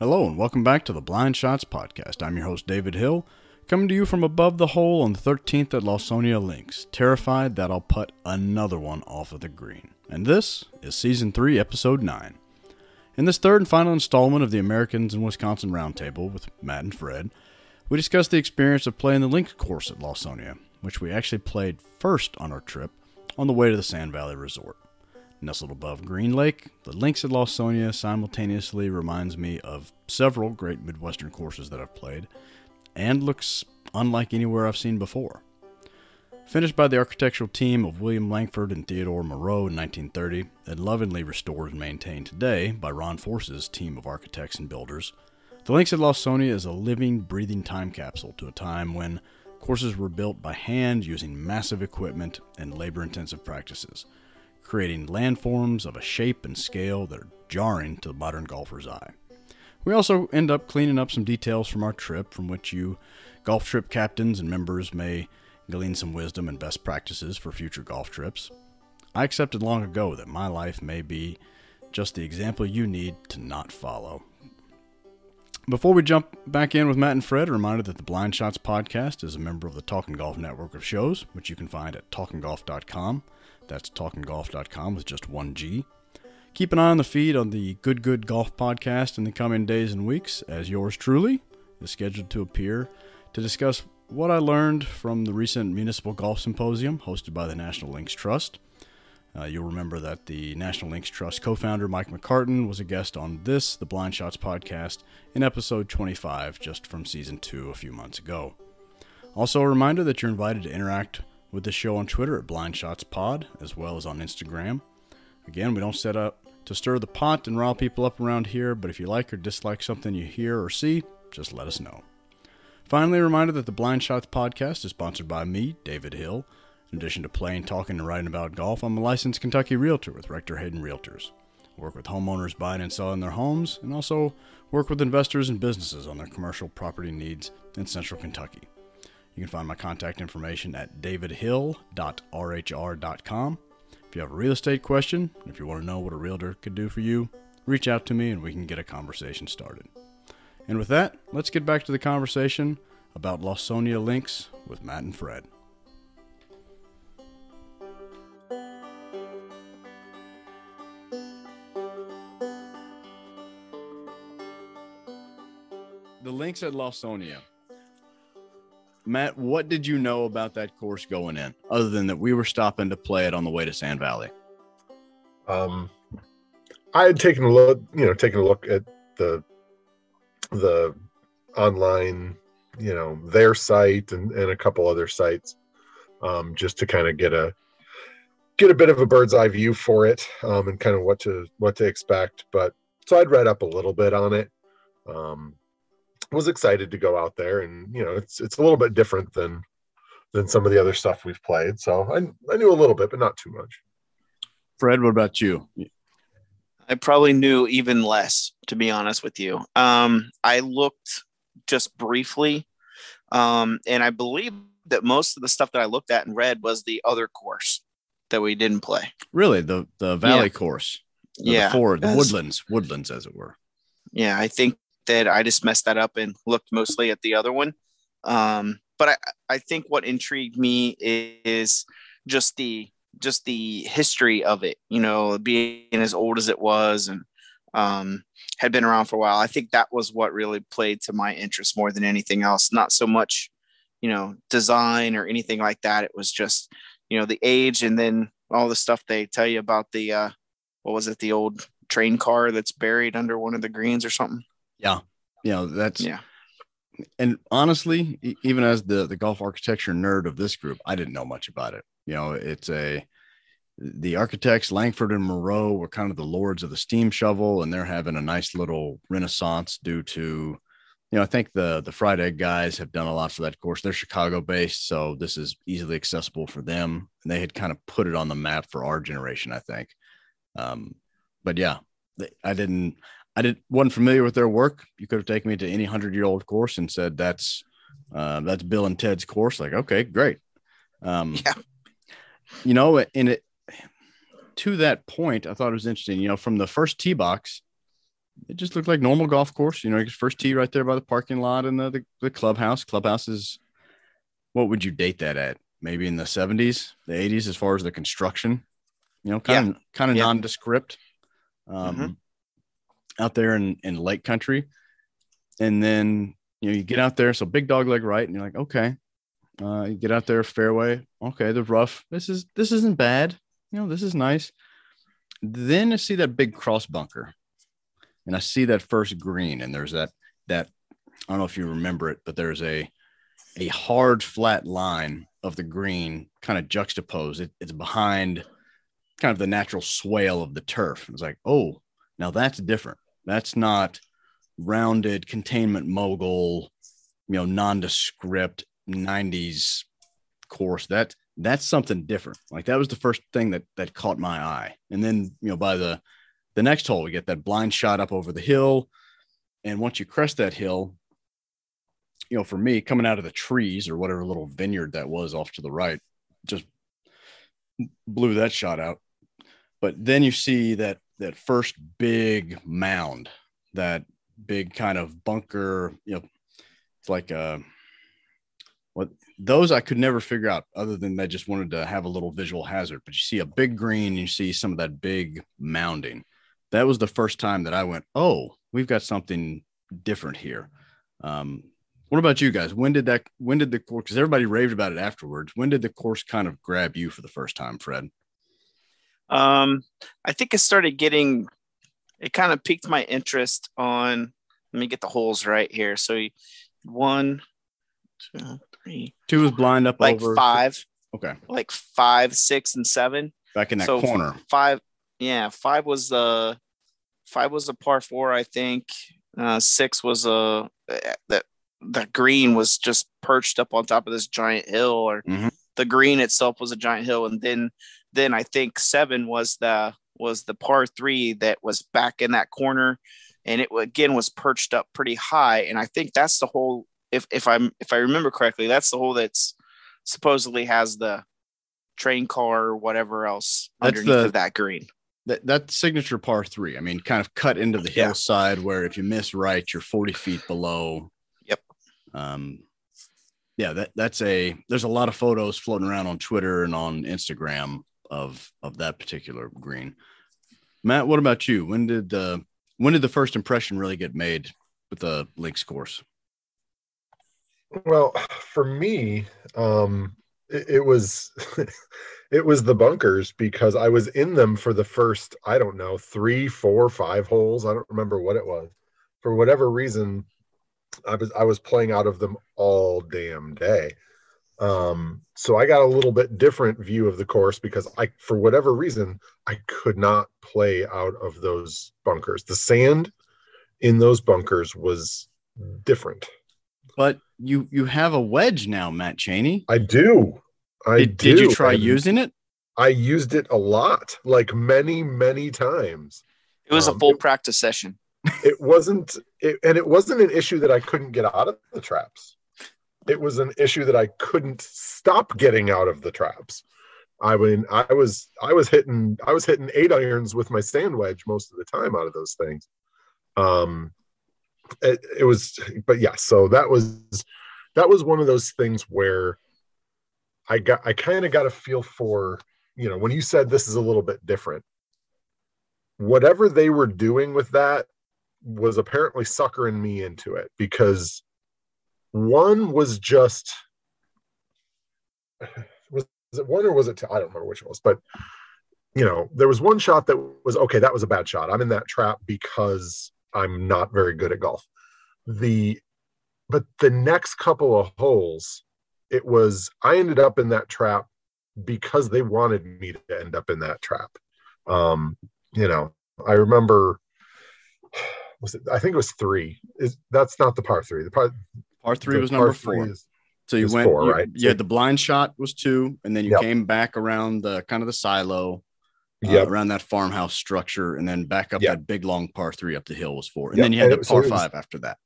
Hello, and welcome back to the Blind Shots Podcast. I'm your host, David Hill, coming to you from above the hole on the 13th at Lawsonia Links, terrified that I'll put another one off of the green. And this is Season 3, Episode 9. In this third and final installment of the Americans in Wisconsin Roundtable with Matt and Fred, we discuss the experience of playing the Links course at Lawsonia, which we actually played first on our trip on the way to the Sand Valley Resort. Nestled above Green Lake, the Links at Lawsonia simultaneously reminds me of several great Midwestern courses that I've played, and looks unlike anywhere I've seen before. Finished by the architectural team of William Langford and Theodore Moreau in 1930, and lovingly restored and maintained today by Ron Forse's team of architects and builders, the Links at Lawsonia is a living, breathing time capsule to a time when courses were built by hand using massive equipment and labor intensive practices creating landforms of a shape and scale that are jarring to the modern golfer's eye. We also end up cleaning up some details from our trip, from which you golf trip captains and members may glean some wisdom and best practices for future golf trips. I accepted long ago that my life may be just the example you need to not follow. Before we jump back in with Matt and Fred, a reminder that the Blind Shots podcast is a member of the Talking Golf network of shows, which you can find at talkinggolf.com. That's talkinggolf.com with just one G. Keep an eye on the feed on the Good Good Golf podcast in the coming days and weeks, as yours truly is scheduled to appear to discuss what I learned from the recent Municipal Golf Symposium hosted by the National Links Trust. Uh, you'll remember that the National Links Trust co founder Mike McCartan was a guest on this, the Blind Shots podcast, in episode 25, just from season 2 a few months ago. Also, a reminder that you're invited to interact with the show on Twitter at Blind Shots Pod, as well as on Instagram. Again, we don't set up to stir the pot and rile people up around here, but if you like or dislike something you hear or see, just let us know. Finally, a reminder that the Blind Shots podcast is sponsored by me, David Hill. In addition to playing, talking, and writing about golf, I'm a licensed Kentucky realtor with Rector Hayden Realtors. I work with homeowners buying and selling their homes, and also work with investors and businesses on their commercial property needs in central Kentucky. You can find my contact information at davidhill.rhr.com. If you have a real estate question, if you want to know what a realtor could do for you, reach out to me and we can get a conversation started. And with that, let's get back to the conversation about Lawsonia Links with Matt and Fred. The links at Lawsonia. Matt, what did you know about that course going in, other than that we were stopping to play it on the way to Sand Valley? Um, I had taken a look, you know, taken a look at the the online, you know, their site and, and a couple other sites, um, just to kind of get a get a bit of a bird's eye view for it, um, and kind of what to what to expect. But so I'd read up a little bit on it. Um, was excited to go out there and you know it's it's a little bit different than than some of the other stuff we've played. So i, I knew a little bit but not too much. Fred what about you? I probably knew even less to be honest with you. Um, i looked just briefly um, and i believe that most of the stuff that i looked at and read was the other course that we didn't play. Really? The the valley yeah. course? Yeah the four the woodlands woodlands as it were. Yeah i think that I just messed that up and looked mostly at the other one. Um, but I, I think what intrigued me is just the just the history of it, you know, being as old as it was and um, had been around for a while. I think that was what really played to my interest more than anything else. Not so much, you know, design or anything like that. It was just, you know, the age and then all the stuff they tell you about the, uh, what was it, the old train car that's buried under one of the greens or something. Yeah. You know, that's yeah. And honestly, even as the the golf architecture nerd of this group, I didn't know much about it. You know, it's a the architects Langford and Moreau were kind of the lords of the steam shovel, and they're having a nice little renaissance due to, you know, I think the the fried egg guys have done a lot for that course. They're Chicago based, so this is easily accessible for them. And they had kind of put it on the map for our generation, I think. Um, but yeah, I didn't I did wasn't familiar with their work. You could have taken me to any hundred year old course and said that's uh, that's Bill and Ted's course. Like, okay, great. Um, yeah. You know, and it to that point, I thought it was interesting. You know, from the first tee box, it just looked like normal golf course. You know, first tee right there by the parking lot and the, the, the clubhouse. Clubhouse is what would you date that at? Maybe in the 70s, the 80s, as far as the construction, you know, kind of kind of Yeah. nondescript. Um, Mhm. Out there in, in lake country. And then you know, you get out there, so big dog leg right, and you're like, okay. Uh, you get out there, fairway, okay, the rough. This is this isn't bad. You know, this is nice. Then I see that big cross bunker, and I see that first green, and there's that that I don't know if you remember it, but there's a a hard flat line of the green kind of juxtaposed. It, it's behind kind of the natural swale of the turf. It's like, oh, now that's different. That's not rounded containment mogul, you know, nondescript 90s course. That that's something different. Like that was the first thing that that caught my eye. And then, you know, by the the next hole, we get that blind shot up over the hill. And once you crest that hill, you know, for me, coming out of the trees or whatever little vineyard that was off to the right, just blew that shot out. But then you see that that first big mound, that big kind of bunker, you know, it's like a what those I could never figure out other than they just wanted to have a little visual hazard. But you see a big green, you see some of that big mounding. That was the first time that I went, oh, we've got something different here. Um, what about you guys? When did that? When did the course? Because everybody raved about it afterwards. When did the course kind of grab you for the first time, Fred? Um, I think it started getting, it kind of piqued my interest on. Let me get the holes right here. So one, two, three, Two was blind up like over five, Okay, like five, six, and seven. back in that So- corner. Five, yeah, five was the five was a par four, I think. Uh, six was a that the green was just perched up on top of this giant hill, or Mhm. the green itself was a giant hill, and then then I think seven was the was the par three that was back in that corner, and it again was perched up pretty high, and I think that's the whole. If if I'm if I remember correctly, that's the hole that's supposedly has the train car or whatever else That's underneath the- of that green. That that signature par three. I mean, kind of cut into the Yeah. hillside where if you miss right, you're 40 feet below. Yep. Um, yeah, that that's a. There's a lot of photos floating around on Twitter and on Instagram of of that particular green. Matt, what about you? When did the when did the first impression really get made with the links course? Well, for me, um, it, it was it was the bunkers because I was in them for the first, I don't know, three, four, five holes. I don't remember what it was. For whatever reason, I was I was playing out of them all damn day. Um, so I got a little bit different view of the course because I, for whatever reason, I could not play out of those bunkers. The sand in those bunkers was different. But you you have a wedge now, Matt Cheney. I do. I Did, did you try and using it? I used it a lot, like many, many times. It was a Um, full it- practice session. It wasn't, it, and it wasn't an issue that I couldn't get out of the traps. It was an issue that I couldn't stop getting out of the traps. I mean, I was, I was hitting, I was hitting eight irons with my sand wedge most of the time out of those things. Um, it, it was, but yeah, so that was, that was one of those things where I got, I kind of got a feel for, you know, when you said this is a little bit different, whatever they were doing with that was apparently suckering me into it because one was just was it one or was it two? I don't remember which it was, but you know, there was one shot that was okay, that was a bad shot. I'm in that trap because I'm not very good at golf. The but the next couple of holes, it was I ended up in that trap because they wanted me to end up in that trap. Um, you know, I remember was it I think it was three. Is that's not the par three. The par Par three the was number four. is- So you went, four, you, right? you had the blind shot was two, and then you Yep. came back around the kind of the silo, uh, Yep. around that farmhouse structure, and then back up Yep. that big long par three up the hill was four, and Yep, then you had and the it- so par was- five after that.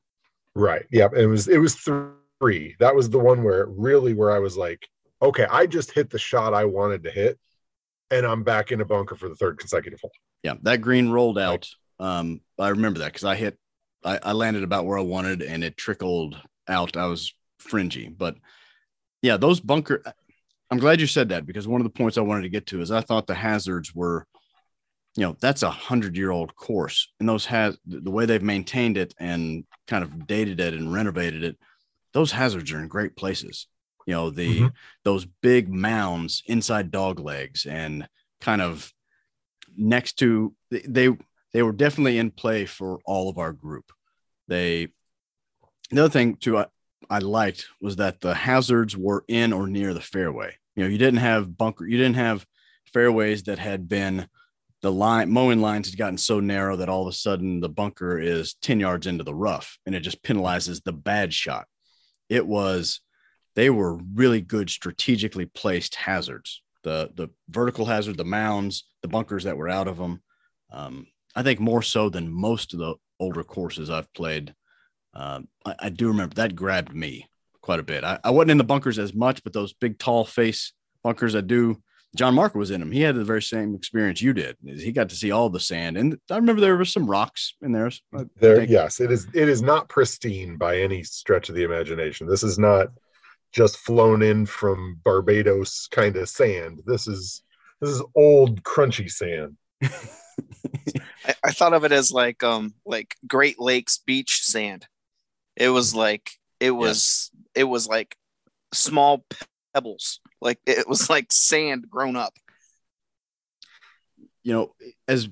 Right. Yeah. It was it was three. That was the one where really where I was like, okay, I just hit the shot I wanted to hit, and I'm back in a bunker for the third consecutive hole. Yeah, that green rolled out Um, I remember that because I hit, I, I landed about where I wanted, and it trickled out. I was fringy, but yeah, those bunker. I'm glad you said that because one of the points I wanted to get to is I thought the hazards were, you know, that's a hundred year old course, and those has the way they've maintained it and kind of dated it and renovated it. Those hazards are in great places. You know, the Mhm. those big mounds inside dog legs and kind of next to they they were definitely in play for all of our group. They the other thing too I, I liked was that the hazards were in or near the fairway. You know, you didn't have bunker, you didn't have fairways that had been the line mowing lines had gotten so narrow that all of a sudden the bunker is 10 yards into the rough and it just penalizes the bad shot. It was they were really good strategically placed hazards. The the vertical hazard, the mounds, the bunkers that were out of them. Um, I think more so than most of the older courses I've played. Um, I, I do remember that grabbed me quite a bit. I, I wasn't in the bunkers as much, but those big tall face bunkers I do. John Mark was in them. He had the very same experience you did. He got to see all the sand, and I remember there was some rocks in there. There, yes, it is. It is not pristine by any stretch of the imagination. This is not just flown in from Barbados kind of sand. This is this is old crunchy sand. I, I thought of it as like um like Great Lakes beach sand. It was like it was it was like small pebbles. Like it was like sand grown up. you know, as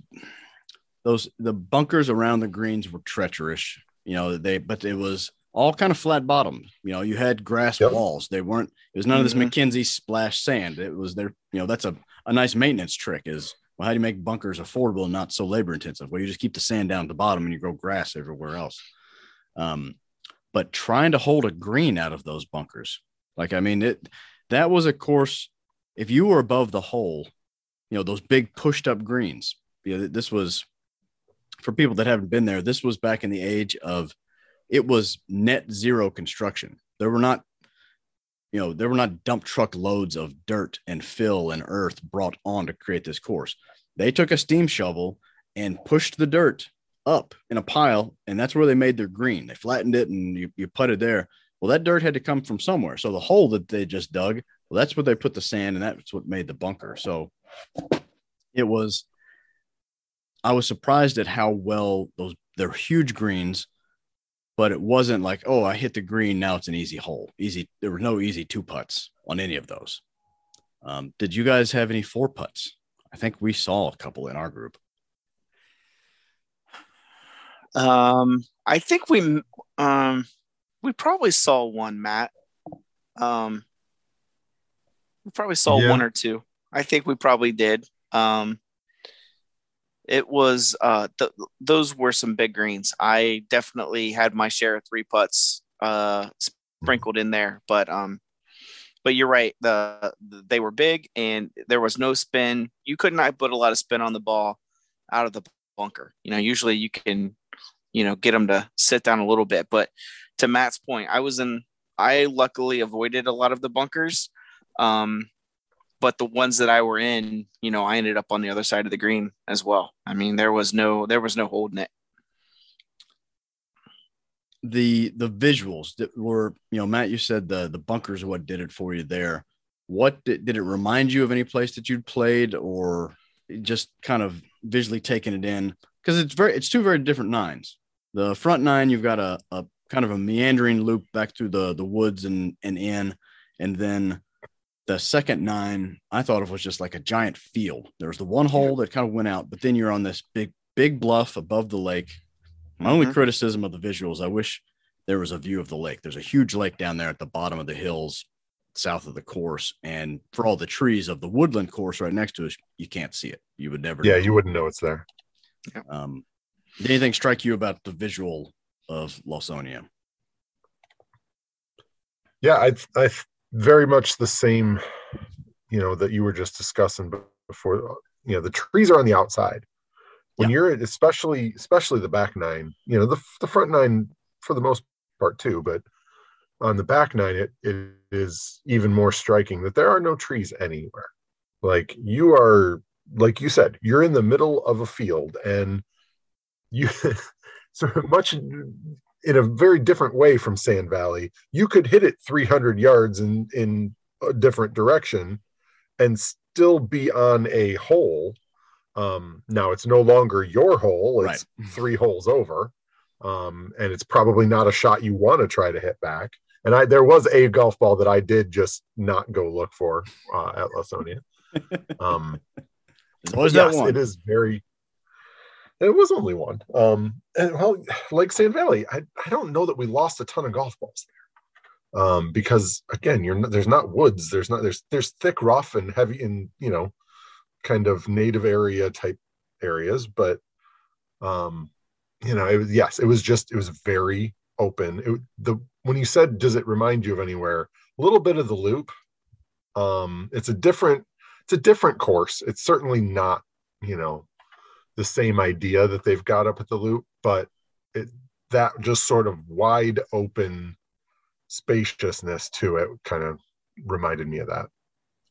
those the bunkers around the greens were treacherous, you know, they but it was all kind of flat bottom. You know, you had grass Yep. walls. They weren't it was none of this Mhm. MacKenzie splash sand. It was there, you know, that's a, a nice maintenance trick is well, how do you make bunkers affordable and not so labor intensive? Well, you just keep the sand down at the bottom and you grow grass everywhere else. Um, but trying to hold a green out of those bunkers, like I mean, it that was a course. If you were above the hole, you know, those big pushed up greens. You know, this was for people that haven't been there, this was back in the age of it was net zero construction. There were not, you know, there were not dump truck loads of dirt and fill and earth brought on to create this course. They took a steam shovel and pushed the dirt up in a pile, and that's where they made their green. They flattened it and you, you putted there. Well, that dirt had to come from somewhere. So the hole that they just dug, well, that's where they put the sand, and that's what made the bunker. So it was I was surprised at how well those they're huge greens, but it wasn't like, oh, I hit the green, now it's an easy hole. Easy, there were no easy two putts on any of those. Um, did you guys have any four putts? I think we saw a couple in our group. Um, I think we um we probably saw one, Matt. Um, we probably saw Yeah. one or two. I think we probably did. Um, it was uh th- those were some big greens. I definitely had my share of three putts uh sprinkled in there, but um, but you're right. The they were big and there was no spin. You could not put a lot of spin on the ball out of the bunker. You know, usually you can you know, get them to sit down a little bit. But to Matt's point, I was in, I luckily avoided a lot of the bunkers. Um, but the ones that I were in, you know, I ended up on the other side of the green as well. I mean, there was no, there was no holding it. The the visuals that were, you know, Matt, you said the the bunkers what did it for you there. What did, did it remind you of any place that you'd played or just kind of visually taking it in? Because it's very it's two very different nines. The front nine, you've got a, a kind of a meandering loop back through the the woods and and in, and then the second nine I thought of was just like a giant field. There's the one hole that kind of went out, but then you're on this big big bluff above the lake. My only Mhm. criticism of the visuals, I wish there was a view of the lake. There's a huge lake down there at the bottom of the hills south of the course, and for all the trees of the woodland course right next to us, you can't see it. You would never. Yeah, know. you wouldn't know it's there. Um, did anything strike you about the visual of Lawsonia? Yeah, I I very much the same, you know, that you were just discussing before. You know, the trees are on the outside. When Yeah. you're especially especially the back nine, you know, the the front nine for the most part too, but on the back nine, it, it is even more striking that there are no trees anywhere. Like you are, like you said, you're in the middle of a field, and you so much in a very different way from Sand Valley. You could hit it 300 yards in in a different direction and still be on a hole. Um, now it's no longer your hole; it's right. three holes over, um, and it's probably not a shot you want to try to hit back. And I there was a golf ball that I did just not go look for uh, at Lawsonia. Um, was yes, that one? It is very it was only one. Um, and well, like Sand Valley, I, I don't know that we lost a ton of golf balls there. Um, because again, you're there's not woods, there's not there's there's thick rough and heavy in you know, kind of native area type areas, but um, you know, it was yes, it was just it was very open. It, the when you said does it remind you of anywhere, a little bit of the loop. Um, it's a different it's a different course. It's certainly not you know the same idea that they've got up at the loop, but it, that just sort of wide open spaciousness to it kind of reminded me of that.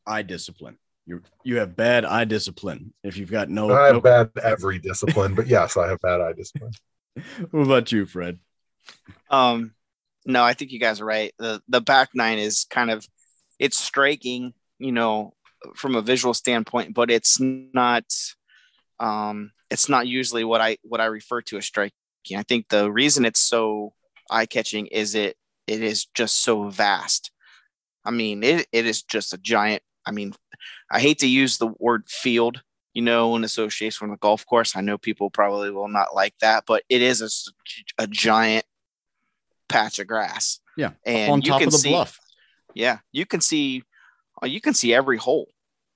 Eye discipline. You you have bad eye discipline. If you've got no, I have no... bad every discipline, but yes, I have bad eye discipline. what about you, Fred? Um, no, I think you guys are right. The the back nine is kind of it's striking, you know, from a visual standpoint, but it's not um, it's not usually what I what I refer to as striking. I think the reason it's so eye catching is it it is just so vast. I mean, it, it is just a giant. I mean, I hate to use the word field, you know, in association with a golf course. I know people probably will not like that, but it is a, a giant patch of grass. Yeah, and on top of the see, bluff. Yeah, you can see, you can see every hole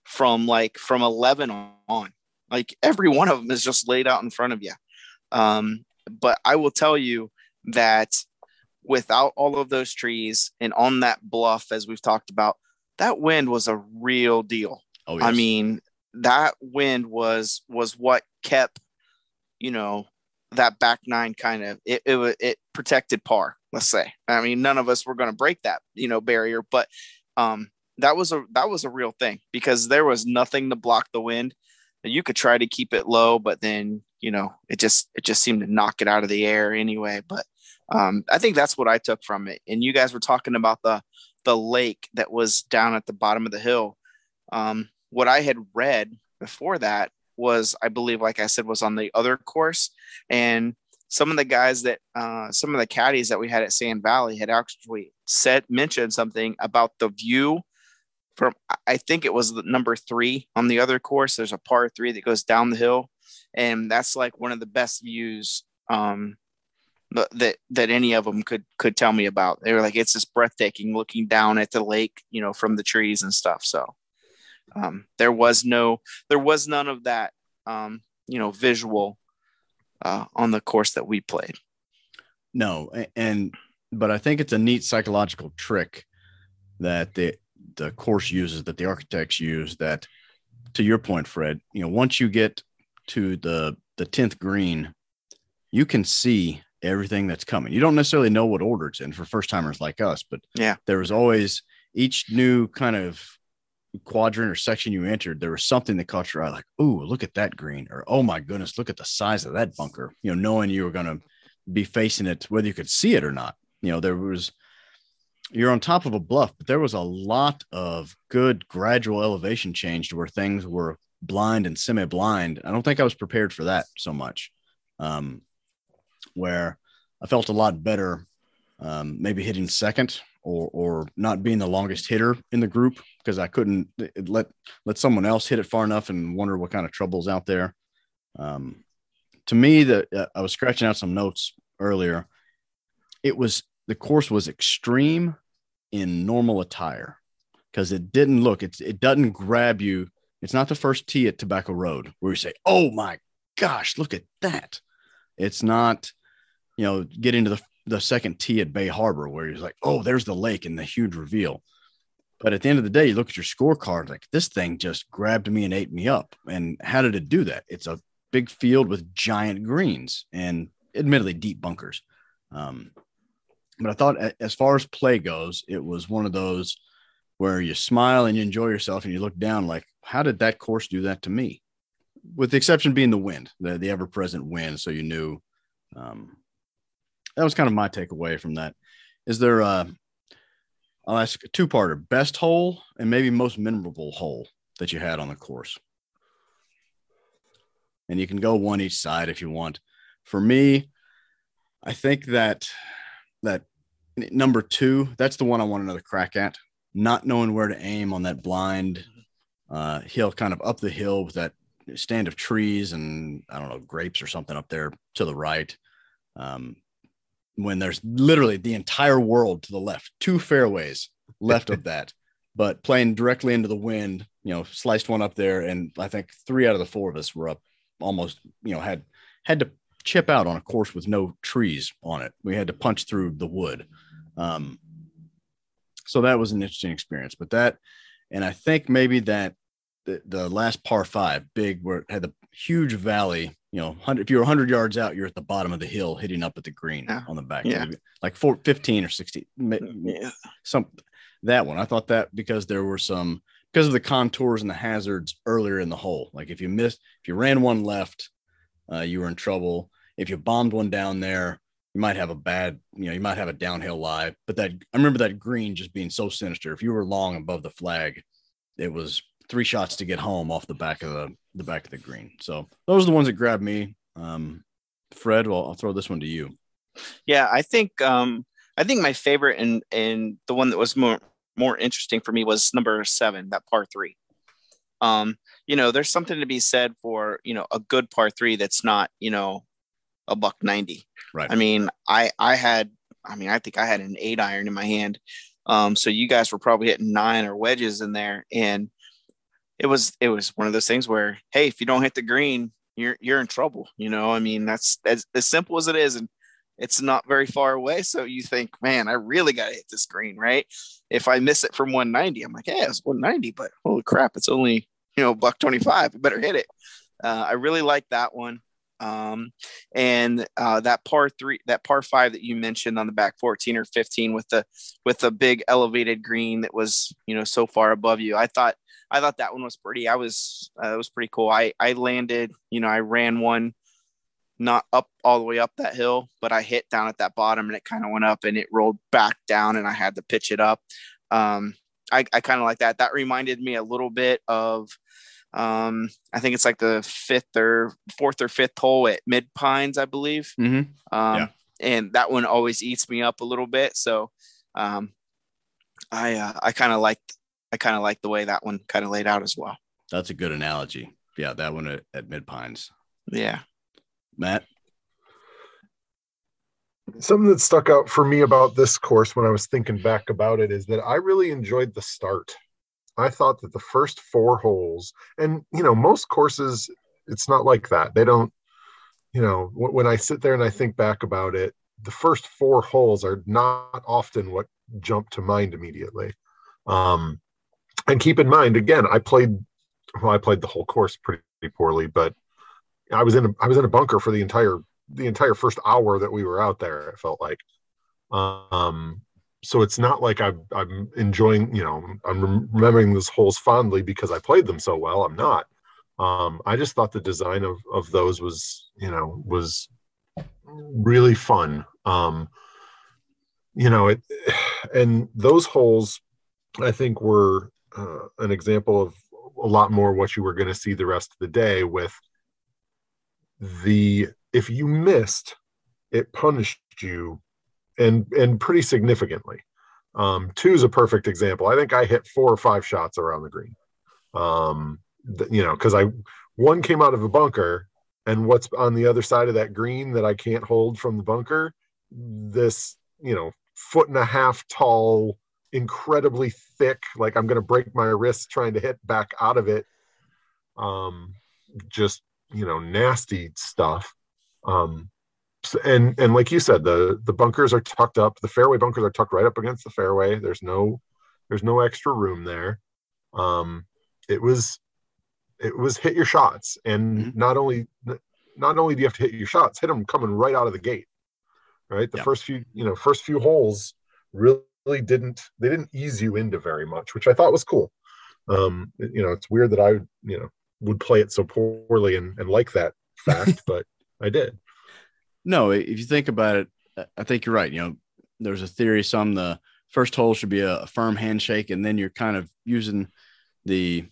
from like from eleven on. Like every one of them is just laid out in front of you. Um, but I will tell you that without all of those trees and on that bluff, as we've talked about, that wind was a real deal. Oh, yes. I mean, that wind was was what kept, you know, that back nine kind of it it, it protected par. Let's say. I mean, none of us were going to break that you know barrier, but um, that was a that was a real thing because there was nothing to block the wind you could try to keep it low, but then you know it just it just seemed to knock it out of the air anyway. But um, I think that's what I took from it. And you guys were talking about the the lake that was down at the bottom of the hill. Um, what I had read before that was, I believe, like I said, was on the other course, and some of the guys that uh, some of the caddies that we had at Sand Valley had actually said mentioned something about the view from I think it was the number three on the other course. There's a par three that goes down the hill, and that's like one of the best views um, that that any of them could could tell me about. They were like, it's just breathtaking looking down at the lake, you know, from the trees and stuff. So um, there was no, there was none of that, um, you know, visual uh, on the course that we played. No, and but I think it's a neat psychological trick that the the course uses that the architects use that to your point fred you know once you get to the the 10th green you can see everything that's coming. You don't necessarily know what order it's in for first timers like us but yeah. there was always each new kind of quadrant or section you entered there was something that caught your eye like oh look at that green or oh my goodness look at the size of that bunker you know knowing you were going to be facing it whether you could see it or not. You know there was you're on top of a bluff, but there was a lot of good gradual elevation change to where things were blind and semi blind. I don't think I was prepared for that so much. Um, where I felt a lot better, um, maybe hitting second or or not being the longest hitter in the group because I couldn't let let someone else hit it far enough and wonder what kind of troubles out there. Um, to me, that uh, I was scratching out some notes earlier. It was the course was extreme in normal attire because it didn't look it's it doesn't grab you. It's not the first tee at tobacco road where you say oh my gosh look at that. It's not you know getting to the, the second tee at bay harbor where you're like oh there's the lake and the huge reveal. But at the end of the day you look at your scorecard like this thing just grabbed me and ate me up. And how did it do that? It's a big field with giant greens and admittedly deep bunkers. Um, but I thought as far as play goes, it was one of those where you smile and you enjoy yourself and you look down like, how did that course do that to me? with the exception being the wind, the, the ever present wind. So you knew um, that was kind of my takeaway from that. Is there, uh, I'll ask a two parter best hole and maybe most memorable hole that you had on the course? And you can go one each side if you want. For me, I think that that number two, that's the one I want another crack at. Not knowing where to aim on that blind uh, hill, kind of up the hill with that stand of trees and I don't know grapes or something up there to the right. Um, when there's literally the entire world to the left, two fairways left of that, but playing directly into the wind, you know, sliced one up there, and I think three out of the four of us were up almost, you know, had had to chip out on a course with no trees on it. We had to punch through the wood. Um, so that was an interesting experience. But that, and I think maybe that the, the last par five, big, where it had the huge valley. You know, if you're 100 yards out, you're at the bottom of the hill, hitting up at the green yeah. on the back. Yeah. Like four, 15 or 16. Yeah. Some that one. I thought that because there were some because of the contours and the hazards earlier in the hole. Like if you missed, if you ran one left, uh, you were in trouble. If you bombed one down there, you might have a bad, you know, you might have a downhill lie. But that I remember that green just being so sinister. If you were long above the flag, it was three shots to get home off the back of the the back of the green. So those are the ones that grabbed me. Um, Fred, well, I'll throw this one to you. Yeah, I think um, I think my favorite and and the one that was more more interesting for me was number seven, that par three. Um, you know, there's something to be said for you know a good par three that's not you know a buck ninety. Right. I mean, I I had I mean I think I had an eight iron in my hand. Um, so you guys were probably hitting nine or wedges in there, and it was it was one of those things where hey if you don't hit the green you're you're in trouble you know? I mean that's as, as simple as it is. And it's not very far away. So you think man i really got to hit this green right? If i miss it from 190 i'm like hey it's 190 but holy crap it's only you know buck 25 i better hit it. Uh, i really like that one um, and uh, that par three, that par five that you mentioned on the back 14 or 15 with the with the big elevated green that was you know so far above you. I thought I thought that one was pretty. I was uh, it was pretty cool. I I landed, you know, I ran one not up all the way up that hill, but I hit down at that bottom and it kind of went up and it rolled back down and I had to pitch it up. Um, I, I kind of like that. That reminded me a little bit of, um, I think it's like the fifth or fourth or fifth hole at Mid Pines, I believe. Mm-hmm. Um, yeah. And that one always eats me up a little bit. So um, I uh, I kind of like I kind of like the way that one kind of laid out as well. That's a good analogy. Yeah, that one at, at Mid Pines. Yeah. Matt? Something that stuck out for me about this course when I was thinking back about it is that I really enjoyed the start. I thought that the first four holes, and you know, most courses, it's not like that. They don't, you know, when I sit there and I think back about it, the first four holes are not often what jump to mind immediately. Um, and keep in mind again i played well i played the whole course pretty poorly but i was in a, i was in a bunker for the entire the entire first hour that we were out there it felt like um so it's not like I'm, I'm enjoying you know i'm remembering those holes fondly because i played them so well i'm not. Um i just thought the design of of those was you know was really fun. Um you know it and those holes i think were uh, an example of a lot more what you were going to see the rest of the day with the if you missed it punished you and and pretty significantly. Um two is a perfect example. I think i hit four or five shots around the green. Um you know because i one came out of a bunker and what's on the other side of that green that i can't hold from the bunker this you know foot and a half tall incredibly thick like i'm going to break my wrist trying to hit back out of it. Um just you know nasty stuff. Um and and like you said the the bunkers are tucked up the fairway bunkers are tucked right up against the fairway there's no there's no extra room there um it was it was hit your shots and mm-hmm. not only not only do you have to hit your shots hit them coming right out of the gate right the first few you know first few holes really really didn't they didn't ease you into very much, which I thought was cool. Um, you know, it's weird that I you know would play it so poorly and, and like that fact, but I did. No, if you think about it, I think you're right. You know, there's a theory some the first hole should be a, a firm handshake, and then you're kind of using the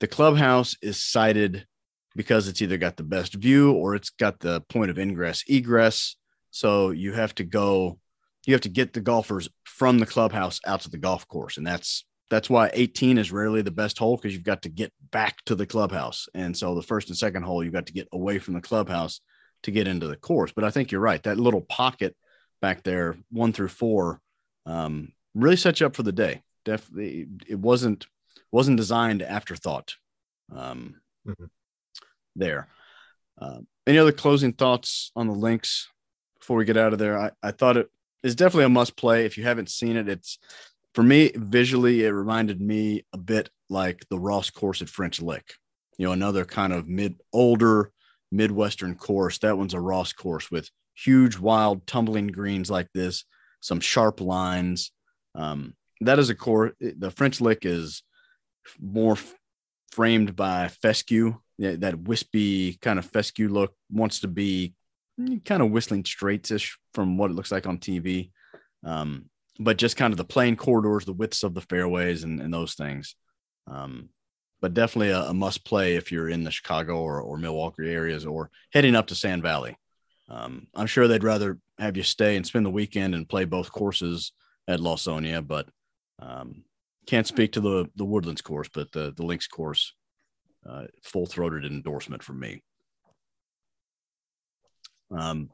the clubhouse is sited because it's either got the best view or it's got the point of ingress egress. So you have to go, you have to get the golfers from the clubhouse out to the golf course, and that's that's why 18 is rarely the best hole because you've got to get back to the clubhouse. And so the first and second hole, you've got to get away from the clubhouse to get into the course. But I think you're right. That little pocket back there, one through four, um, really set you up for the day. Definitely, it wasn't wasn't designed afterthought um, mm-hmm. there. Uh, any other closing thoughts on the links before we get out of there? I, I thought it is definitely a must play. If you haven't seen it, it's for me visually, it reminded me a bit like the Ross course at French Lick. You know, another kind of mid older Midwestern course. That one's a Ross course with huge, wild, tumbling greens like this, some sharp lines. Um, that is a course. The French Lick is more f- framed by fescue, that wispy kind of fescue look. Wants to be kind of Whistling Straits-ish from what it looks like on TV. Um, but just kind of the plain corridors, the widths of the fairways, and, and those things. Um, but definitely a, a, must play if you're in the Chicago or, or Milwaukee areas or heading up to Sand Valley. Um, I'm sure they'd rather have you stay and spend the weekend and play both courses at Lawsonia, but um, can't speak to the the Woodlands course, but the the Links course, uh, full throated endorsement from me. Um,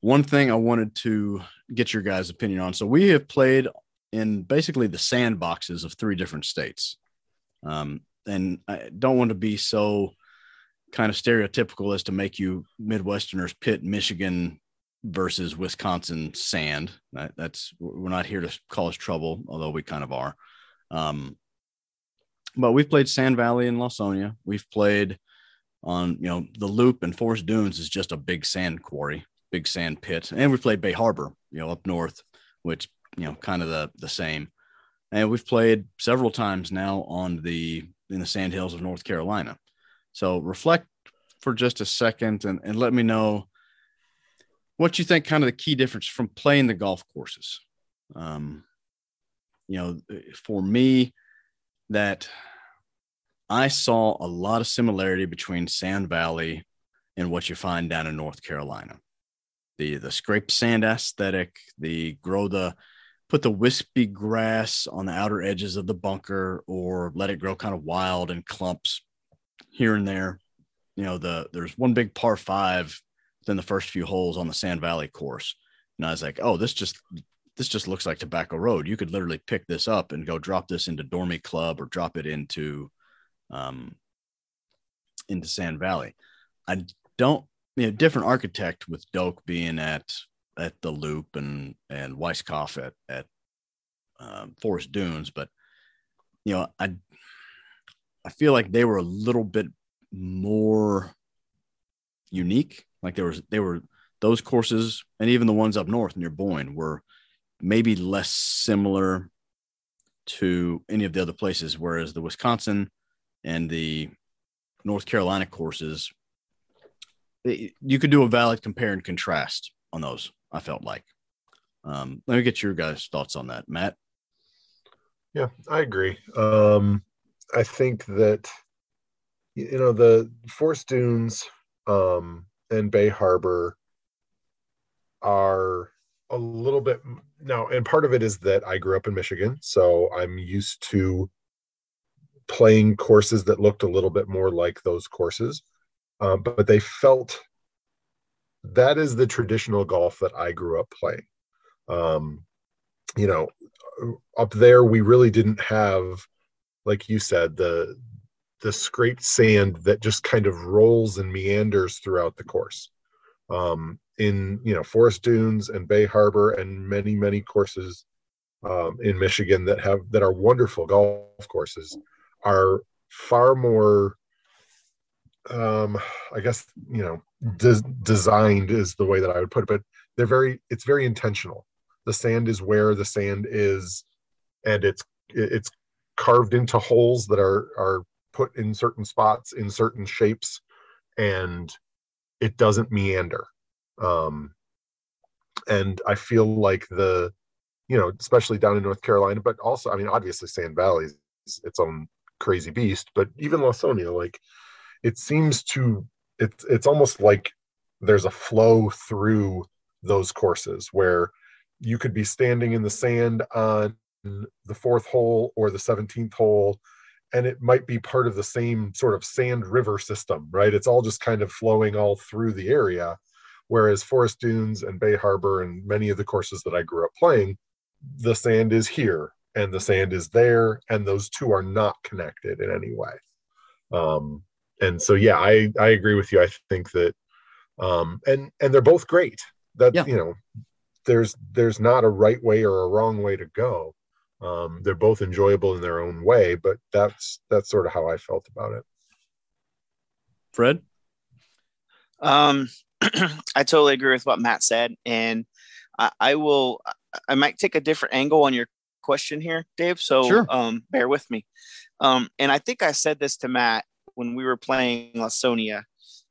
one thing I wanted to get your guys' opinion on. So we have played in basically the sandboxes of three different states. Um, and I don't want to be so kind of stereotypical as to make you Midwesterners pit Michigan versus Wisconsin sand. That, that's we're not here to cause trouble, although we kind of are. Um, but we've played Sand Valley and Lawsonia. We've played on you know the Loop and Forest Dunes is just a big sand quarry big sand pit. And we played Bay Harbor, you know, up north, which, you know, kind of the, the same. And we've played several times now on the, in the sand hills of North Carolina. So reflect for just a second and, and let me know what you think kind of the key difference from playing the golf courses. Um, you know, for me, that I saw a lot of similarity between Sand Valley and what you find down in North Carolina the the scrape sand aesthetic, the grow the put the wispy grass on the outer edges of the bunker or let it grow kind of wild and clumps here and there. You know, the there's one big par five then the first few holes on the Sand Valley course. And I was like, oh, this just this just looks like tobacco road. You could literally pick this up and go drop this into Dormie Club or drop it into um into Sand Valley. I don't you know, different architect with Doak being at at the Loop and and Weiskopf at at um, Forest Dunes, but you know, I I feel like they were a little bit more unique. Like there was they were those courses and even the ones up north near Boyne were maybe less similar to any of the other places, whereas the Wisconsin and the North Carolina courses you could do a valid compare and contrast on those. I felt like. Um, let me get your guys' thoughts on that, Matt. Yeah, I agree. Um, I think that you know the Forest Dunes um, and Bay Harbor are a little bit now, and part of it is that I grew up in Michigan, so I'm used to playing courses that looked a little bit more like those courses uh, but they felt that is the traditional golf that I grew up playing. Um, you know, up there we really didn't have, like you said, the the scraped sand that just kind of rolls and meanders throughout the course. Um, in you know Forest Dunes and Bay Harbor and many many courses um, in Michigan that have that are wonderful golf courses are far more um i guess you know de- designed is the way that i would put it but they're very it's very intentional. The sand is where the sand is and it's it's carved into holes that are are put in certain spots in certain shapes and it doesn't meander. Um and i feel like the you know especially down in north carolina but also i mean obviously sand valley is its own crazy beast but even lawsonia like it seems to it's it's almost like there's a flow through those courses where you could be standing in the sand on the fourth hole or the 17th hole and it might be part of the same sort of sand river system right? It's all just kind of flowing all through the area. Whereas forest dunes and bay harbor and many of the courses that i grew up playing the sand is here and the sand is there and those two are not connected in any way. Um, and so yeah i i agree with you. I think that um and and they're both great. That yeah. you know there's there's not a right way or a wrong way to go. Um they're both enjoyable in their own way but that's that's sort of how i felt about it. Fred? Um i totally agree with what matt said. And I, I, will i might take a different angle on your question here dave. So sure. um bear with me. Um and i think i said this to matt when we were playing Lawsonia,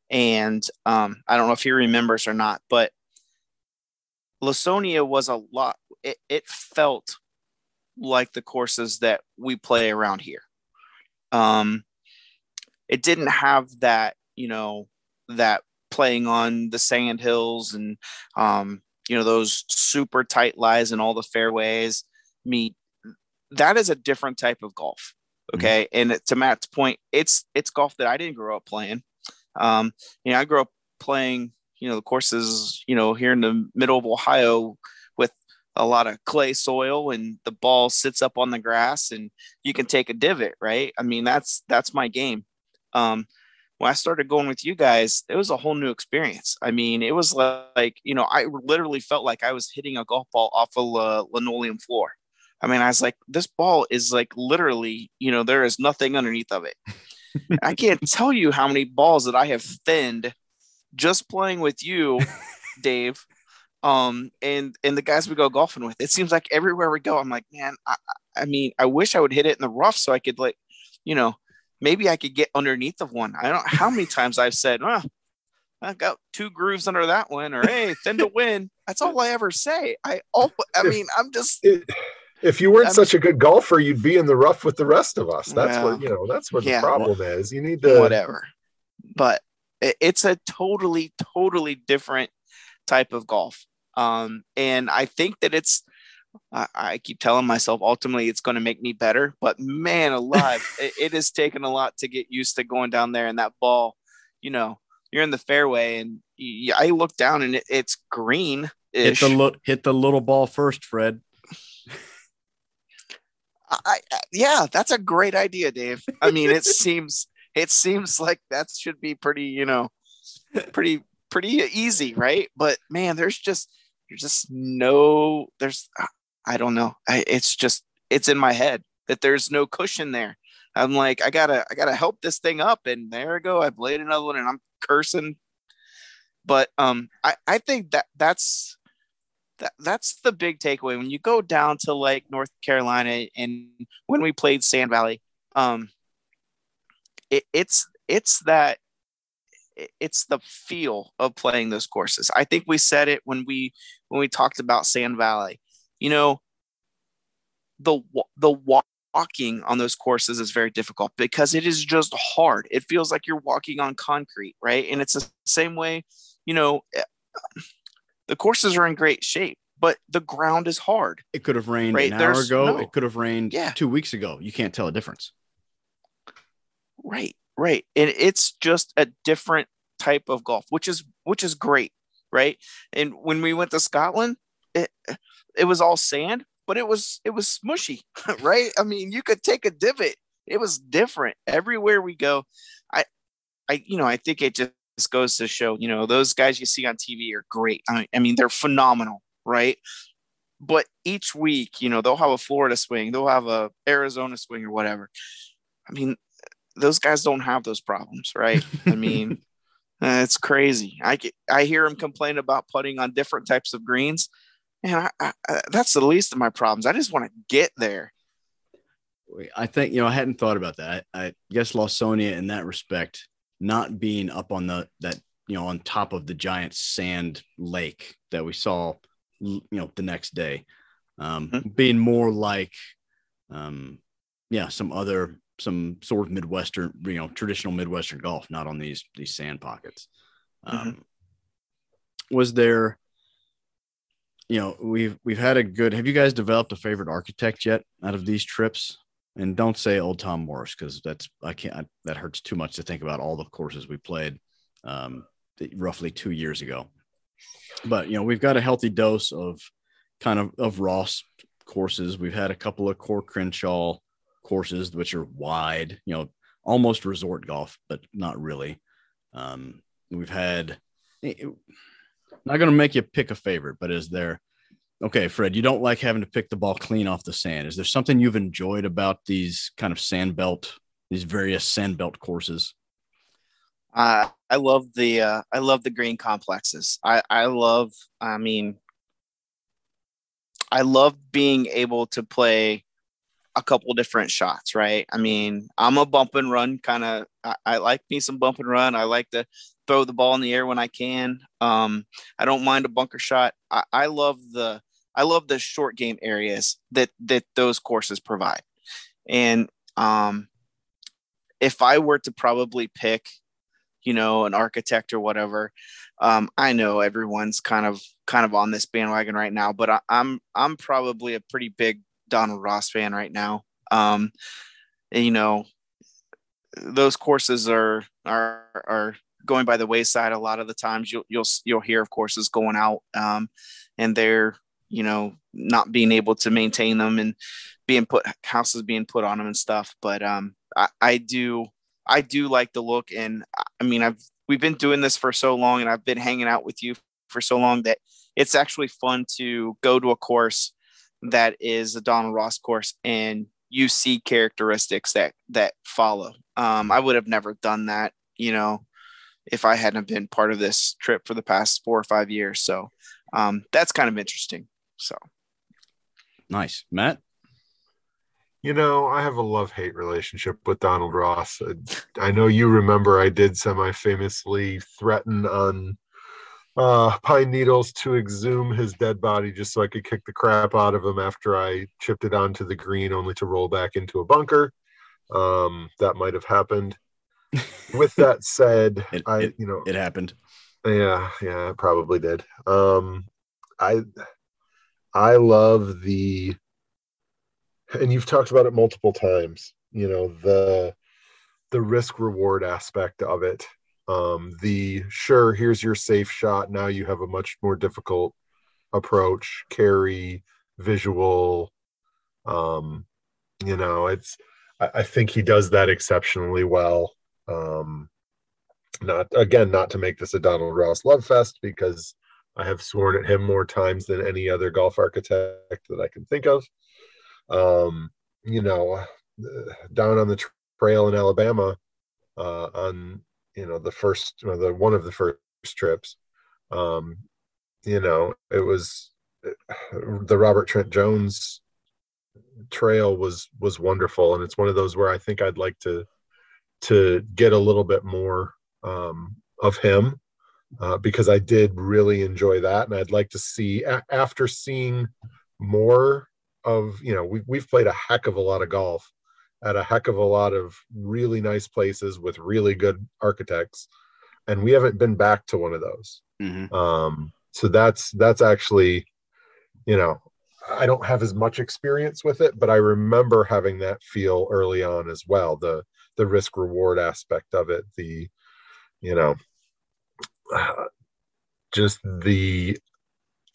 and um, I don't know if he remembers or not, but Lawsonia was a lot. It, it felt like the courses that we play around here. Um, it didn't have that, you know, that playing on the sand hills and um, you know those super tight lies and all the fairways. Me, that is a different type of golf. Mm-hmm. Okay. Mm-hmm. And to Matt's point, it's it's golf that I didn't grow up playing. Um, you know, I grew up playing, you know, the courses, you know, here in the middle of Ohio with a lot of clay soil and the ball sits up on the grass and you can take a divot, right? I mean, that's that's my game. Um, when I started going with you guys, it was a whole new experience. I mean, it was like, you know, I literally felt like I was hitting a golf ball off a linoleum floor. I mean, I was like, this ball is like literally, you know, there is nothing underneath of it. I can't tell you how many balls that I have thinned just playing with you, Dave. Um, and and the guys we go golfing with. It seems like everywhere we go, I'm like, man, I, I mean, I wish I would hit it in the rough so I could like, you know, maybe I could get underneath of one. I don't know how many times I've said, oh, I got two grooves under that one, or hey, thin to win. That's all I ever say. I oh, I mean, I'm just if you weren't I'm, such a good golfer, you'd be in the rough with the rest of us. That's well, what you know. That's what yeah, the problem well, is. You need to whatever. But it's a totally, totally different type of golf. Um, and I think that it's. I, I keep telling myself ultimately it's going to make me better, but man alive, it, it has taken a lot to get used to going down there and that ball. You know, you're in the fairway and you, I look down and it, it's green. Hit the hit the little ball first, Fred. I, I, yeah, that's a great idea, Dave. I mean, it seems it seems like that should be pretty, you know, pretty pretty easy, right? But man, there's just there's just no there's I don't know. I, it's just it's in my head that there's no cushion there. I'm like, I gotta I gotta help this thing up, and there I go. I've laid another one, and I'm cursing. But um, I I think that that's that, that's the big takeaway when you go down to like North Carolina and when we played Sand Valley, um, it, it's it's that it's the feel of playing those courses. I think we said it when we when we talked about Sand Valley. You know, the the walking on those courses is very difficult because it is just hard. It feels like you're walking on concrete, right? And it's the same way, you know, the courses are in great shape, but the ground is hard. It could have rained right? an hour There's, ago. No. It could have rained yeah. two weeks ago. You can't tell a difference. Right, right. And it's just a different type of golf, which is which is great, right? And when we went to Scotland, it it was all sand, but it was it was smushy, right? I mean, you could take a divot. It was different everywhere we go. I I you know, I think it just this goes to show, you know, those guys you see on TV are great. I, I mean, they're phenomenal, right? But each week, you know, they'll have a Florida swing, they'll have a Arizona swing or whatever. I mean, those guys don't have those problems, right? I mean, uh, it's crazy. I I hear them complain about putting on different types of greens, and I, I, that's the least of my problems. I just want to get there. I think you know I hadn't thought about that. I, I guess Lawsonia in that respect, not being up on the that you know on top of the giant sand lake that we saw, you know, the next day, um, mm-hmm. being more like, um, yeah, some other some sort of midwestern, you know, traditional midwestern golf, not on these these sand pockets. Um, mm-hmm. Was there? You know, we've we've had a good. Have you guys developed a favorite architect yet out of these trips? And don't say old Tom Morris because that's I can't I, that hurts too much to think about all the courses we played um, roughly two years ago. But you know we've got a healthy dose of kind of of Ross courses. We've had a couple of Coore Crenshaw courses which are wide, you know, almost resort golf, but not really. Um, we've had. It, eh, not going to make you pick a favorite, but is there Okay, Fred, you don't like having to pick the ball clean off the sand. Is there something you've enjoyed about these kind of sand belt, these various sand belt courses? Uh, I love the uh, I love the green complexes. I I love. I mean, I love being able to play a couple different shots. Right. I mean, I'm a bump and run kind of. I, I like me some bump and run. I like to throw the ball in the air when I can. Um, I don't mind a bunker shot. I, I love the I love the short game areas that that those courses provide. And um, if I were to probably pick, you know, an architect or whatever, um, I know everyone's kind of kind of on this bandwagon right now, but I, I'm I'm probably a pretty big Donald Ross fan right now. Um, you know, those courses are are are going by the wayside a lot of the times. You'll you'll you'll hear of courses going out, um, and they're you know not being able to maintain them and being put houses being put on them and stuff. But um I, I do i do like the look. And i mean i've we've been doing this for so long and i've been hanging out with you for so long that it's actually fun to go to a course that is a donald ross course and you see characteristics that that follow. Um i would have never done that you know if i hadn't been part of this trip for the past four or five years. So um that's kind of interesting so nice, Matt. You know, I have a love hate relationship with Donald Ross. I know you remember I did semi famously threaten on uh, Pine Needles to exhume his dead body just so I could kick the crap out of him after I chipped it onto the green, only to roll back into a bunker. Um, that might have happened. With that said, it, I it, you know it happened. Yeah, yeah, it probably did. Um, I I love the, and you've talked about it multiple times. You know the the risk reward aspect of it. Um, the sure, here's your safe shot. Now you have a much more difficult approach, carry, visual. Um, you know, it's I, I think he does that exceptionally well. Um, not again, not to make this a Donald Ross love fest because I have sworn at him more times than any other golf architect that I can think of. Um, you know, down on the trail in Alabama, uh, on you know the first, or the one of the first trips, um, you know, it was the Robert Trent Jones trail was was wonderful, and it's one of those where I think I'd like to to get a little bit more um, of him uh, because I did really enjoy that, and I'd like to see a- after seeing more of you know we, we've played a heck of a lot of golf at a heck of a lot of really nice places with really good architects, and we haven't been back to one of those. Mm-hmm. Um, so that's that's actually you know I don't have as much experience with it, but I remember having that feel early on as well. The the risk reward aspect of it, the you know just the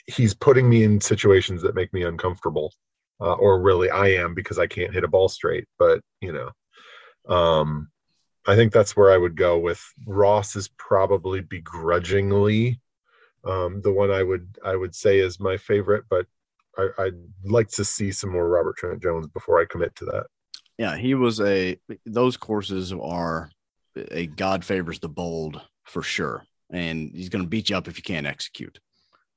he's putting me in situations that make me uncomfortable uh, or really i am because i can't hit a ball straight but you know um i think that's where i would go with. Ross is probably begrudgingly um the one i would i would say is my favorite but I, i'd like to see some more robert trent jones before i commit to that. Yeah he was a those courses are a god favors the bold for sure and he's going to beat you up if you can't execute.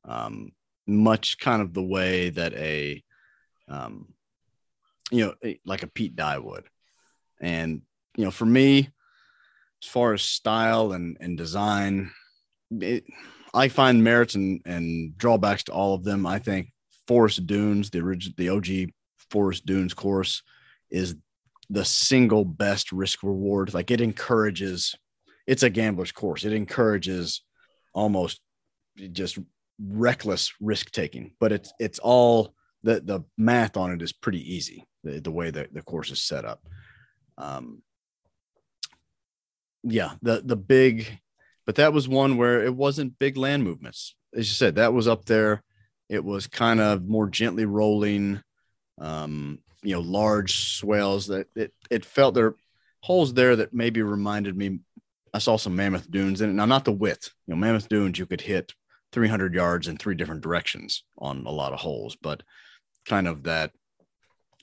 Um, much kind of the way that a um, you know, like a Pete Dye would. And, you know, for me, as far as style and, and design, it, I find merits and, and drawbacks to all of them. I think Forest Dunes, the original, the OG Forest Dunes course, is the single best risk reward. Like it encourages, it's a gambler's course. It encourages almost just reckless risk taking, but it's it's all the the math on it is pretty easy. The, the way that the course is set up. Um, yeah, the the big, but that was one where it wasn't big land movements. As you said, that was up there. It was kind of more gently rolling. Um, you know large swells that it, it felt there holes there that maybe reminded me i saw some mammoth dunes in it now not the width you know mammoth dunes you could hit 300 yards in three different directions on a lot of holes but kind of that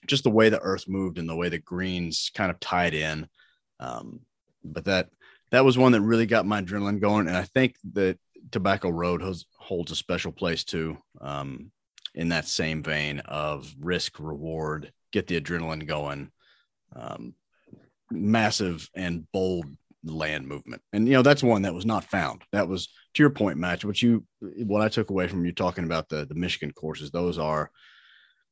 just the way the earth moved and the way the greens kind of tied in um, but that that was one that really got my adrenaline going and i think that tobacco road has, holds a special place too um, in that same vein of risk reward get the adrenaline going. Um, massive and bold land movement. And you know, that's one that was not found. That was to your point, Matt. What you what I took away from you talking about the the Michigan courses, those are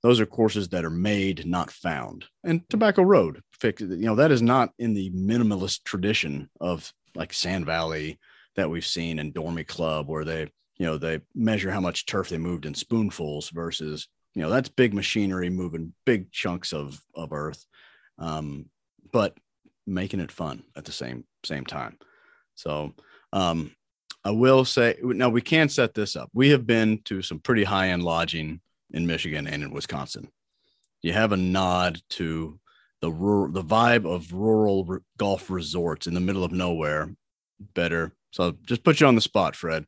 those are courses that are made, not found. And Tobacco Road, you know, that is not in the minimalist tradition of like Sand Valley that we've seen in Dormie Club, where they, you know, they measure how much turf they moved in spoonfuls versus you know that's big machinery moving big chunks of of earth um, but making it fun at the same same time. So um, i will say now we can set this up. We have been to some pretty high end lodging in michigan and in wisconsin. You have a nod to the rural the vibe of rural golf resorts in the middle of nowhere. Better so just put you on the spot fred.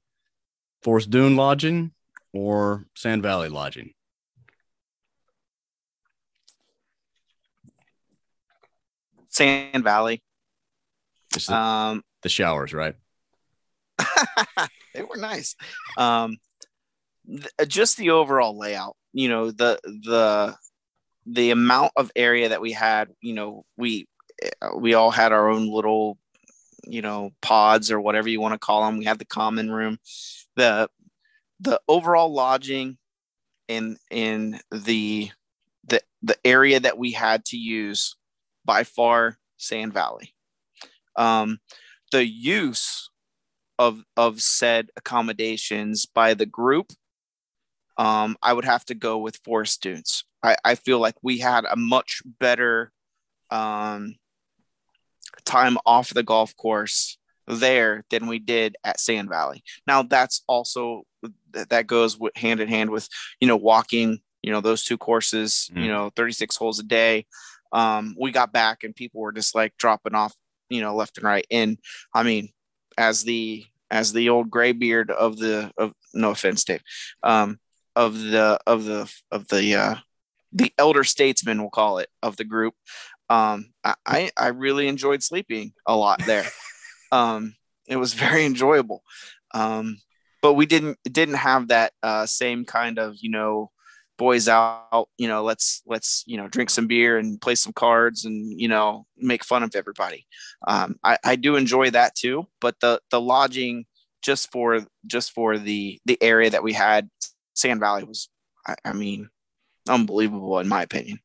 Forest dune lodging or sand valley lodging Sand Valley. The, um, the showers, right? they were nice. Um, th- just the overall layout, you know, the the the amount of area that we had, you know, we we all had our own little, you know, pods or whatever you want to call them. We had the common room, the the overall lodging, in in the the the area that we had to use by far Sand Valley. Um, the use of of said accommodations by the group, um, I would have to go with Forest Dunes. I, I feel like we had a much better um, time off the golf course there than we did at Sand Valley. Now that's also that goes hand in hand with you know walking you know those two courses mm. you know 36 holes a day um, we got back and people were just like dropping off, you know, left and right. And I mean, as the as the old gray beard of the of no offense, Dave, um, of the of the of the uh, the elder statesman, we'll call it, of the group. Um, I I really enjoyed sleeping a lot there. um, it was very enjoyable. Um, but we didn't didn't have that uh, same kind of you know boys out you know let's let's you know drink some beer and play some cards and you know make fun of everybody. Um, I, I do enjoy that too but the the lodging just for just for the the area that we had sand valley was I, I mean unbelievable in my opinion.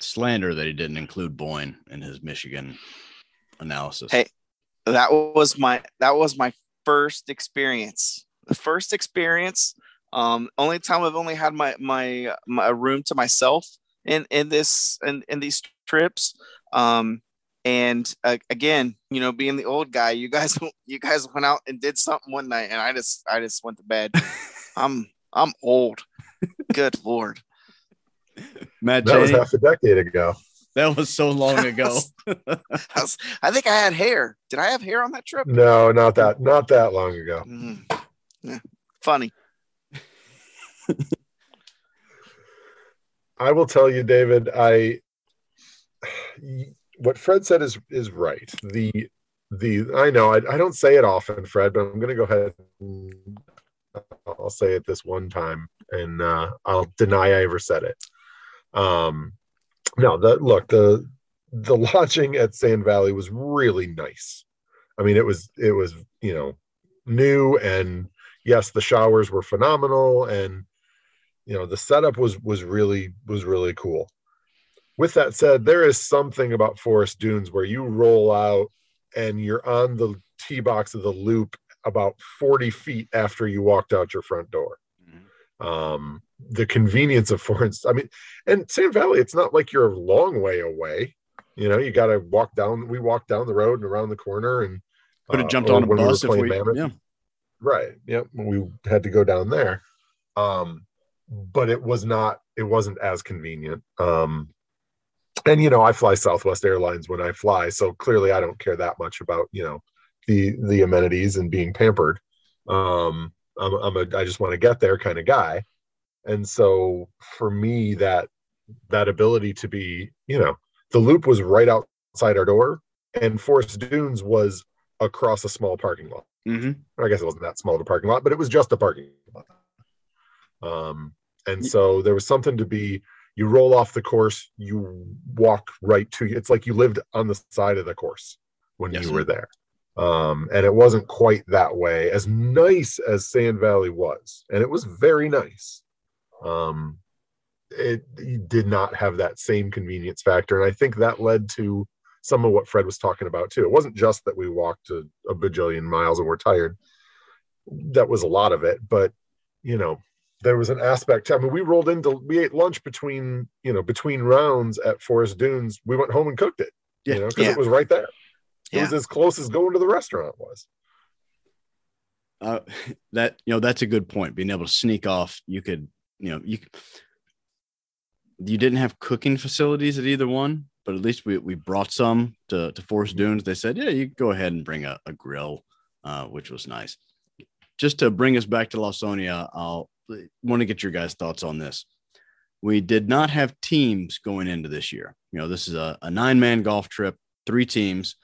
Slander that he didn't include boyne in his michigan analysis. Hey that was my that was my first experience. The first experience um, only time I've only had my my my room to myself in in this in in these trips. Um, and uh, again, you know, being the old guy, you guys you guys went out and did something one night, and I just I just went to bed. I'm I'm old. Good lord. Matt that J, was half a decade ago. That was so long ago. I, was, I, think I had hair. Did I have hair on that trip? No, not that. Not that long ago. Mm-hmm. Yeah. Funny. I will tell you, David, I what Fred said is is right. The the I know I, I don't say it often, Fred, but I'm going to go ahead. And, I'll say it this one time, and uh, I'll deny I ever said it. Um, no, the look the the lodging at Sand Valley was really nice. I mean, it was it was you know new and yes, the showers were phenomenal and you know the setup was was really was really cool. With that said, there is something about Forest Dunes where you roll out and you're on the tee box of the loop about 40 feet after you walked out your front door. Mm-hmm. Um, the convenience of Forest, I mean, and Sand Valley, it's not like you're a long way away. You know, you got to walk down. We walked down the road and around the corner, and could have uh, jumped on a bus we if we, yeah. Right. Yep. We had to go down there, um, but it was not. It wasn't as convenient. Um, and you know, I fly Southwest Airlines when I fly, so clearly I don't care that much about you know the the amenities and being pampered. Um, I'm, I'm a I just want to get there kind of guy, and so for me that that ability to be you know the loop was right outside our door, and Forest Dunes was across a small parking lot. Mm-hmm. I guess it wasn't that small of a parking lot, but it was just a parking lot. Um, and so there was something to be. You roll off the course, you walk right to. It's like you lived on the side of the course when yes, you were there. Um, and it wasn't quite that way. As nice as Sand Valley was, and it was very nice. Um, it did not have that same convenience factor. And I think that led to some of what Fred was talking about too. It wasn't just that we walked a, a bajillion miles and we're tired. That was a lot of it, but you know, there was an aspect. I mean, we rolled into we ate lunch between you know between rounds at Forest Dunes. We went home and cooked it. Yeah, you know, because yeah. it was right there. It yeah. was as close as going to the restaurant was. Uh, that you know that's a good point. Being able to sneak off, you could you know you you didn't have cooking facilities at either one, but at least we, we brought some to, to Forest. Dunes. They said, yeah, you go ahead and bring a, a grill, uh, which was nice. Just to bring us back to Lawsonia, I'll want to get your guys' thoughts on this. We did not have teams going into this year. You know, this is a, a nine man golf trip, three teams.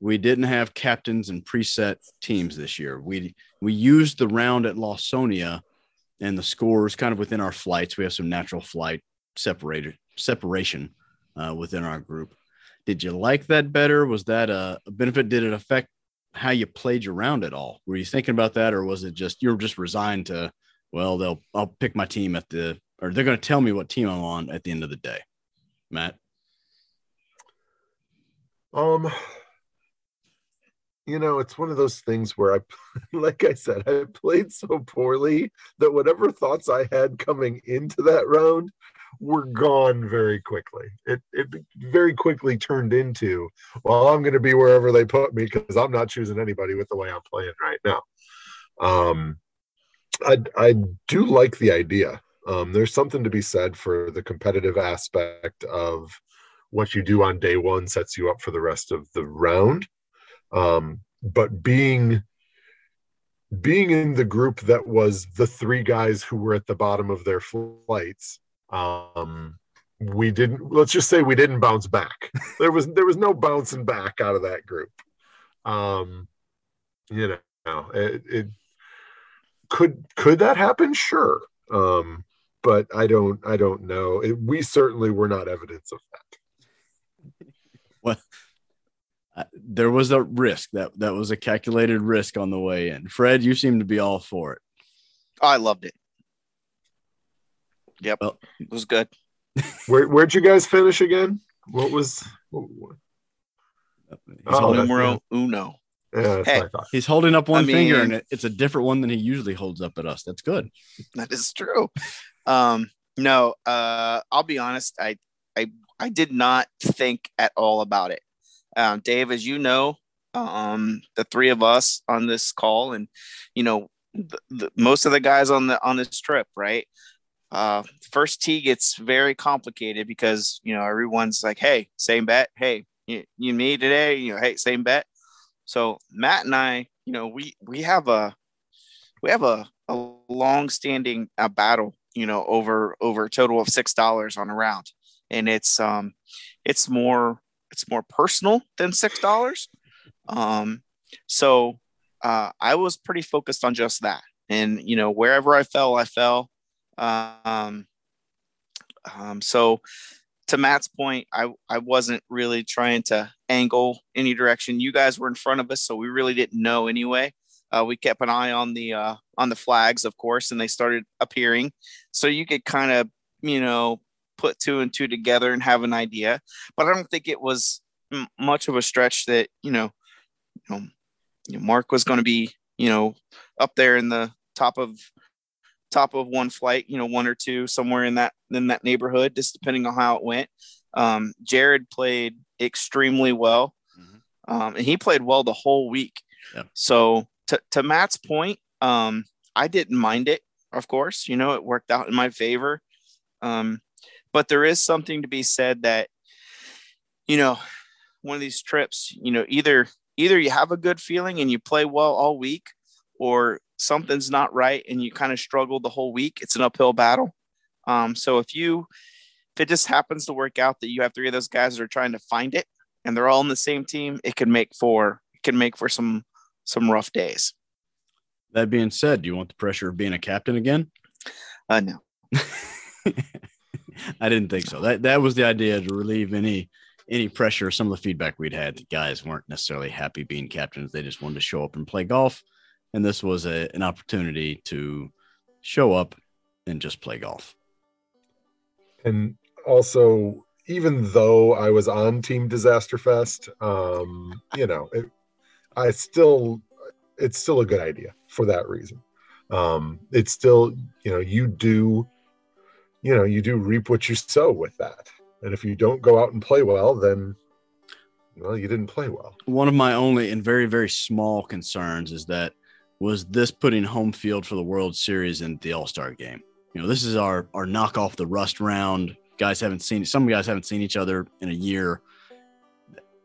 We didn't have captains and preset teams this year. We we used the round at Lawsonia and the scores kind of within our flights. We have some natural flight separated separation uh, within our group. Did you like that better? Was that a, a benefit? Did it affect how you played your round at all? Were you thinking about that, or was it just you're just resigned to? Well, they'll I'll pick my team at the, or they're going to tell me what team I'm on at the end of the day. Matt. Um, you know, it's one of those things where I, like I said, I played so poorly that whatever thoughts I had coming into that round were gone very quickly. It it very quickly turned into, well, I'm going to be wherever they put me because I'm not choosing anybody with the way I'm playing right now. Um, I I do like the idea. Um, there's something to be said for the competitive aspect of what you do on day one sets you up for the rest of the round. Um, but being being in the group that was the three guys who were at the bottom of their flights um, we didn't. Let's just say we didn't bounce back. there was there was no bouncing back out of that group. Um, you know, it, it could could that happen? Sure. Um, but I don't I don't know. It, we certainly were not evidence of that. Well, uh, there was a risk that that was a calculated risk on the way in. Fred, you seem to be all for it. I loved it. Yep, well, it was good. Where where'd you guys finish again? What was? What, what? Oh, numero uno. Yeah, hey, he's holding up one I finger, mean, and it's a different one than he usually holds up at us. That's good. That is true. Um, no, uh, I'll be honest. I, I, I did not think at all about it. Um, Dave, as you know, um, the three of us on this call, and you know, the, the, most of the guys on the on this trip, right? uh, first tee gets very complicated because you know everyone's like, "Hey, same bet. Hey, you, you me today. You know, hey, same bet." So Matt and I, you know, we we have a we have a, a long-standing uh, battle, you know, over over a total of six dollars on a round, and it's um it's more it's more personal than six dollars. Um, so uh, I was pretty focused on just that, and you know, wherever I fell, I fell. Um, um, so to Matt's point, I I wasn't really trying to angle any direction. You guys were in front of us, so we really didn't know anyway. Uh, we kept an eye on the uh, on the flags, of course, and they started appearing, so you could kind of you know put two and two together and have an idea. But I don't think it was m- much of a stretch that you know, you know, you know Mark was going to be you know up there in the top of top of one flight, you know, one or two somewhere in that in that neighborhood, just depending on how it went. Um, Jared played extremely well, mm-hmm. um, and he played well the whole week. Yep. So to to Matt's point, um, I didn't mind it. Of course, you know, it worked out in my favor. Um, but there is something to be said that, you know, one of these trips, you know, either either you have a good feeling and you play well all week, or something's not right and you kind of struggle the whole week, it's an uphill battle. Um, so if you if it just happens to work out that you have three of those guys that are trying to find it and they're all in the same team, it can make for it can make for some some rough days. That being said, do you want the pressure of being a captain again? Uh no. I didn't think so. That that was the idea to relieve any any pressure. Some of the feedback we'd had, the guys weren't necessarily happy being captains. They just wanted to show up and play golf and this was a, an opportunity to show up and just play golf. And also, even though I was on Team Disaster Fest, um, you know, it, I still, it's still a good idea for that reason. Um, it's still, you know, you do, you know, you do reap what you sow with that. And if you don't go out and play well, then well, you didn't play well. One of my only and very, very small concerns is that was this putting home field for the World Series in the All Star game. You know, this is our our knock off the rust round. Guys haven't seen some guys haven't seen each other in a year.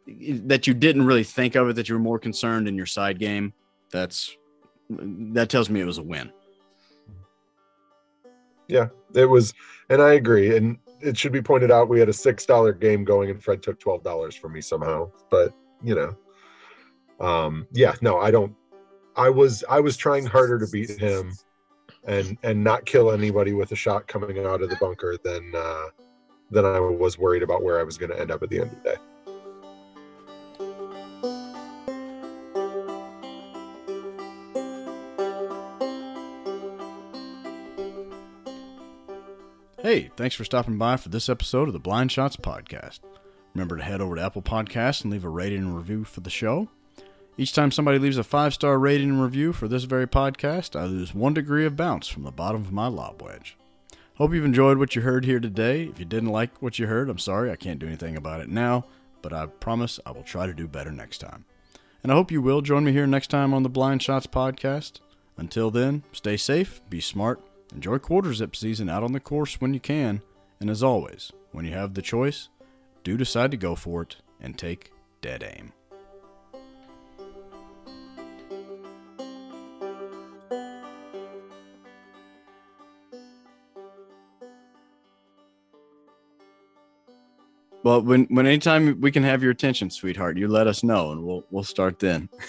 That you didn't really think of it. That you were more concerned in your side game. That's that tells me it was a win. Yeah, it was, and I agree. And it should be pointed out we had a six dollar game going, and Fred took twelve dollars from me somehow. But you know, um, yeah, no, I don't I was I was trying harder to beat him and and not kill anybody with a shot coming out of the bunker than uh, than I was worried about where I was going to end up at the end of the day. Hey, thanks for stopping by for this episode of the Blind Shots Podcast. Remember to head over to Apple Podcasts and leave a rating and review for the show. Each time somebody leaves a five star rating and review for this very podcast, I lose one degree of bounce from the bottom of my lob wedge. Hope you've enjoyed what you heard here today. If you didn't like what you heard, I'm sorry, I can't do anything about it now, but I promise I will try to do better next time. And I hope you will join me here next time on the Blind Shots podcast. Until then, stay safe, be smart, enjoy quarter zip season out on the course when you can, and as always, when you have the choice, do decide to go for it and take dead aim. Well, when when anytime we can have your attention, sweetheart, you let us know, and we'll we'll start then.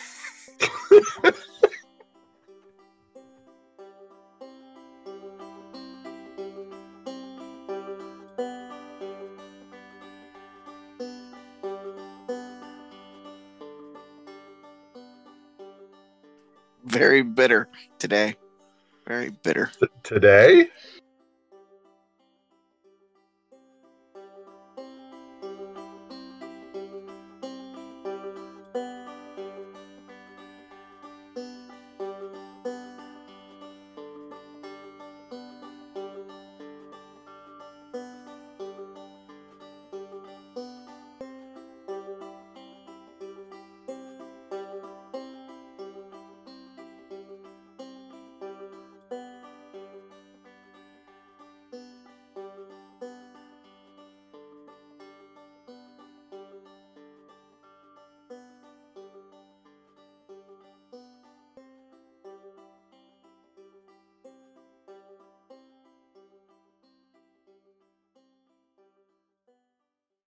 Very bitter today. Very bitter. Today?